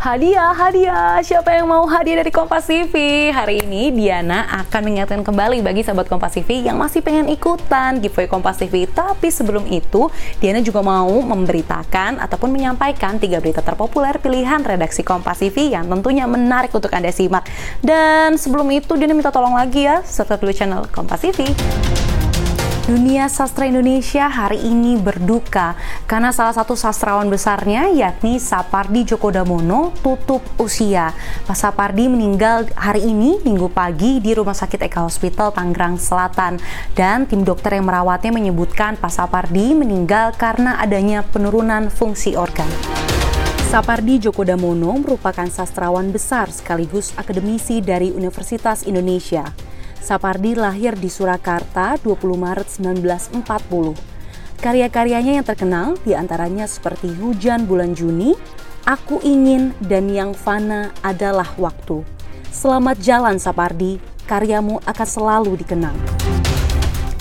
Hadiah, hadiah. Siapa yang mau hadiah dari Kompas TV? Hari ini Diana akan mengingatkan kembali bagi sahabat Kompas TV yang masih pengen ikutan giveaway Kompas TV. Tapi sebelum itu, Diana juga mau memberitakan ataupun menyampaikan tiga berita terpopuler pilihan redaksi Kompas TV yang tentunya menarik untuk Anda simak. Dan sebelum itu, Diana minta tolong lagi ya, subscribe dulu channel Kompas TV. Dunia sastra Indonesia hari ini berduka karena salah satu sastrawan besarnya yakni Sapardi Djoko Damono tutup usia. Pak Sapardi meninggal hari ini Minggu pagi di Rumah Sakit Eka Hospital Tangerang Selatan dan tim dokter yang merawatnya menyebutkan Pak Sapardi meninggal karena adanya penurunan fungsi organ. Sapardi Djoko Damono merupakan sastrawan besar sekaligus akademisi dari Universitas Indonesia. Sapardi lahir di Surakarta 20 Maret 1940. Karya-karyanya yang terkenal di antaranya seperti Hujan Bulan Juni, Aku Ingin, dan Yang Fana adalah Waktu. Selamat jalan Sapardi, karyamu akan selalu dikenang.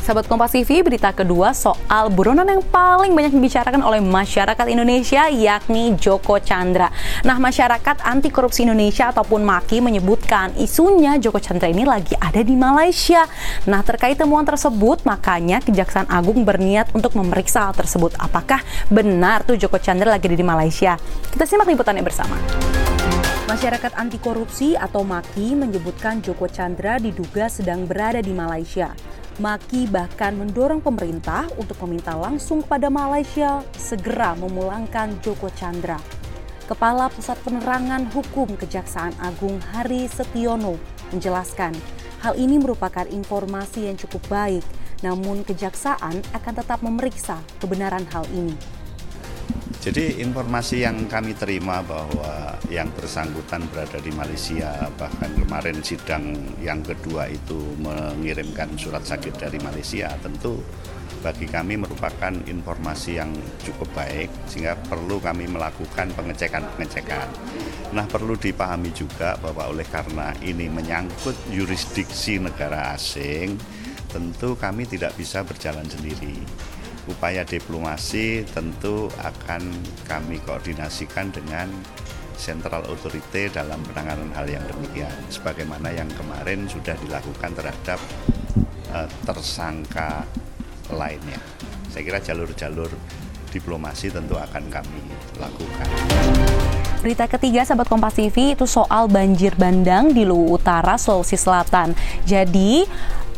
Sahabat Kompas TV, berita kedua soal buronan yang paling banyak dibicarakan oleh masyarakat Indonesia yakni Joko Chandra. Nah, masyarakat anti korupsi Indonesia ataupun MAKI menyebutkan isunya Joko Chandra ini lagi ada di Malaysia. Nah, terkait temuan tersebut, makanya Kejaksaan Agung berniat untuk memeriksa hal tersebut. Apakah benar tuh Joko Chandra lagi ada di Malaysia? Kita simak liputannya bersama. Masyarakat anti korupsi atau MAKI menyebutkan Joko Chandra diduga sedang berada di Malaysia. Maki bahkan mendorong pemerintah untuk meminta langsung pada Malaysia segera memulangkan Joko Chandra. Kepala Pusat Penerangan Hukum Kejaksaan Agung Hari Setiono menjelaskan hal ini merupakan informasi yang cukup baik, namun kejaksaan akan tetap memeriksa kebenaran hal ini. Jadi informasi yang kami terima bahwa yang bersangkutan berada di Malaysia, bahkan kemarin sidang yang kedua itu mengirimkan surat sakit dari Malaysia, tentu bagi kami merupakan informasi yang cukup baik sehingga perlu kami melakukan pengecekan-pengecekan. Nah, perlu dipahami juga bahwa oleh karena ini menyangkut yurisdiksi negara asing, tentu kami tidak bisa berjalan sendiri upaya diplomasi tentu akan kami koordinasikan dengan Central Authority dalam penanganan hal yang demikian sebagaimana yang kemarin sudah dilakukan terhadap uh, tersangka lainnya. Saya kira jalur-jalur diplomasi tentu akan kami lakukan. Berita ketiga sahabat Kompas TV itu soal banjir bandang di Luwu Utara, Sulawesi Selatan. Jadi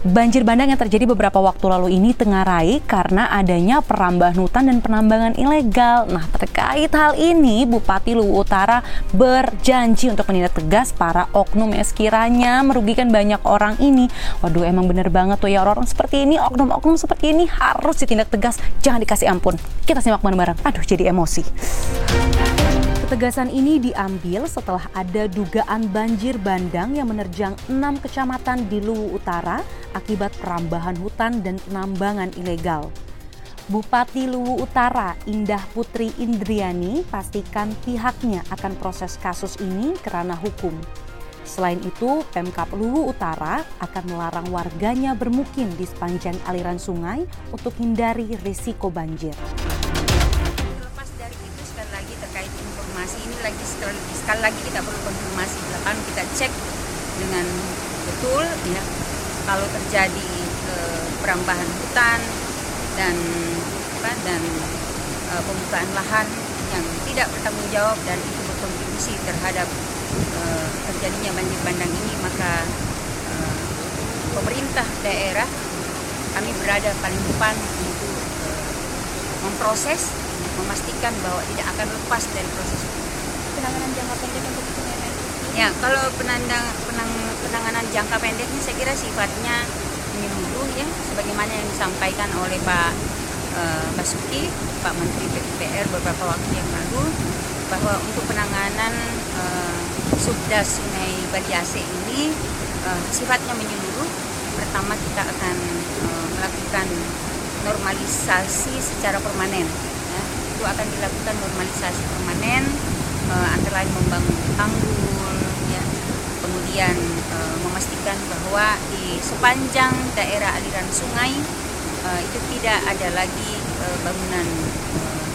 Banjir bandang yang terjadi beberapa waktu lalu ini tengarai karena adanya perambahan hutan dan penambangan ilegal. Nah, terkait hal ini, Bupati Luwu Utara berjanji untuk menindak tegas para oknum yang sekiranya merugikan banyak orang ini. Waduh, emang bener banget tuh ya orang-orang seperti ini, oknum-oknum seperti ini harus ditindak tegas, jangan dikasih ampun. Kita simak bareng-bareng. Aduh, jadi emosi. Ketegasan ini diambil setelah ada dugaan banjir bandang yang menerjang enam kecamatan di Luwu Utara akibat perambahan hutan dan penambangan ilegal. Bupati Luwu Utara Indah Putri Indriani pastikan pihaknya akan proses kasus ini kerana hukum. Selain itu, Pemkap Luwu Utara akan melarang warganya bermukim di sepanjang aliran sungai untuk hindari risiko banjir. Lagi sekali, sekali lagi kita perlu konfirmasi. Belakang kita cek dengan betul ya. Kalau terjadi e, perambahan hutan dan apa dan e, pembukaan lahan yang tidak bertanggung jawab dan itu berkontribusi terhadap e, terjadinya banjir bandang ini maka e, pemerintah daerah kami berada paling depan untuk e, memproses memastikan bahwa tidak akan lepas dari proses penanganan jangka pendek untuk itu Ya, kalau penandang, penang, penanganan jangka pendek ini saya kira sifatnya menyeluruh ya, sebagaimana yang disampaikan oleh Pak uh, Basuki, Pak Menteri PUPR beberapa waktu yang lalu, bahwa untuk penanganan uh, subdas Sungai Baliase ini uh, sifatnya menyeluruh. Pertama kita akan melakukan normalisasi secara permanen. Ya. Itu akan dilakukan normalisasi permanen antara lain membangun tanggul ya. Kemudian uh, memastikan bahwa di sepanjang daerah aliran sungai uh, itu tidak ada lagi bangunan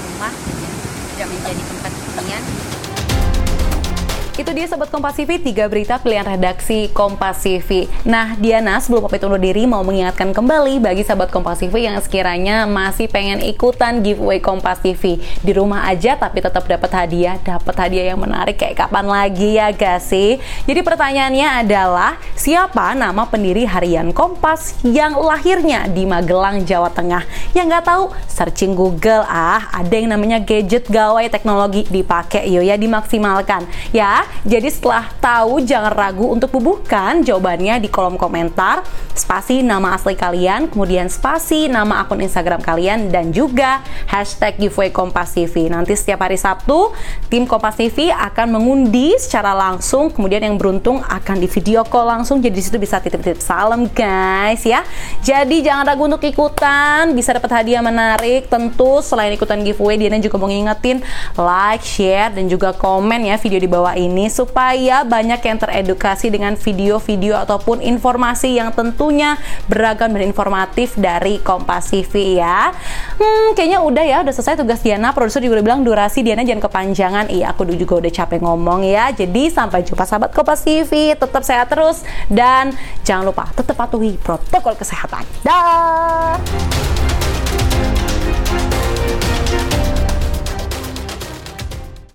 rumah ya, tidak menjadi tempat hunian Itu dia Sobat Kompas TV, tiga berita pilihan redaksi Kompas TV. Nah, Diana sebelum pamit undur diri mau mengingatkan kembali bagi Sobat Kompas TV yang sekiranya masih pengen ikutan giveaway Kompas TV. Di rumah aja tapi tetap dapat hadiah, dapat hadiah yang menarik kayak kapan lagi ya gak sih? Jadi pertanyaannya adalah, siapa nama pendiri harian Kompas yang lahirnya di Magelang, Jawa Tengah? Yang nggak tahu, searching Google, ah ada yang namanya gadget gawai teknologi dipakai yuk ya dimaksimalkan. Ya, jadi setelah tahu jangan ragu untuk bubuhkan jawabannya di kolom komentar, spasi nama asli kalian, kemudian spasi nama akun Instagram kalian dan juga hashtag giveaway Kompas TV. Nanti setiap hari Sabtu, tim Kompas TV akan mengundi secara langsung, kemudian yang beruntung akan di video call langsung, jadi di situ bisa titip-titip salam guys ya. Jadi jangan ragu untuk ikutan, bisa dapat hadiah menarik. Tentu selain ikutan giveaway, Diana juga mau ngingetin like, share, dan juga komen ya video di bawah ini supaya banyak yang teredukasi dengan video-video ataupun informasi yang tentunya beragam dan informatif dari Kompas TV ya. Hmm, kayaknya udah ya, udah selesai tugas Diana. Produser juga udah bilang durasi Diana jangan kepanjangan. Iya, aku juga udah capek ngomong ya. Jadi sampai jumpa sahabat Kompas TV. Tetap sehat terus dan jangan lupa tetap patuhi protokol kesehatan. Dah.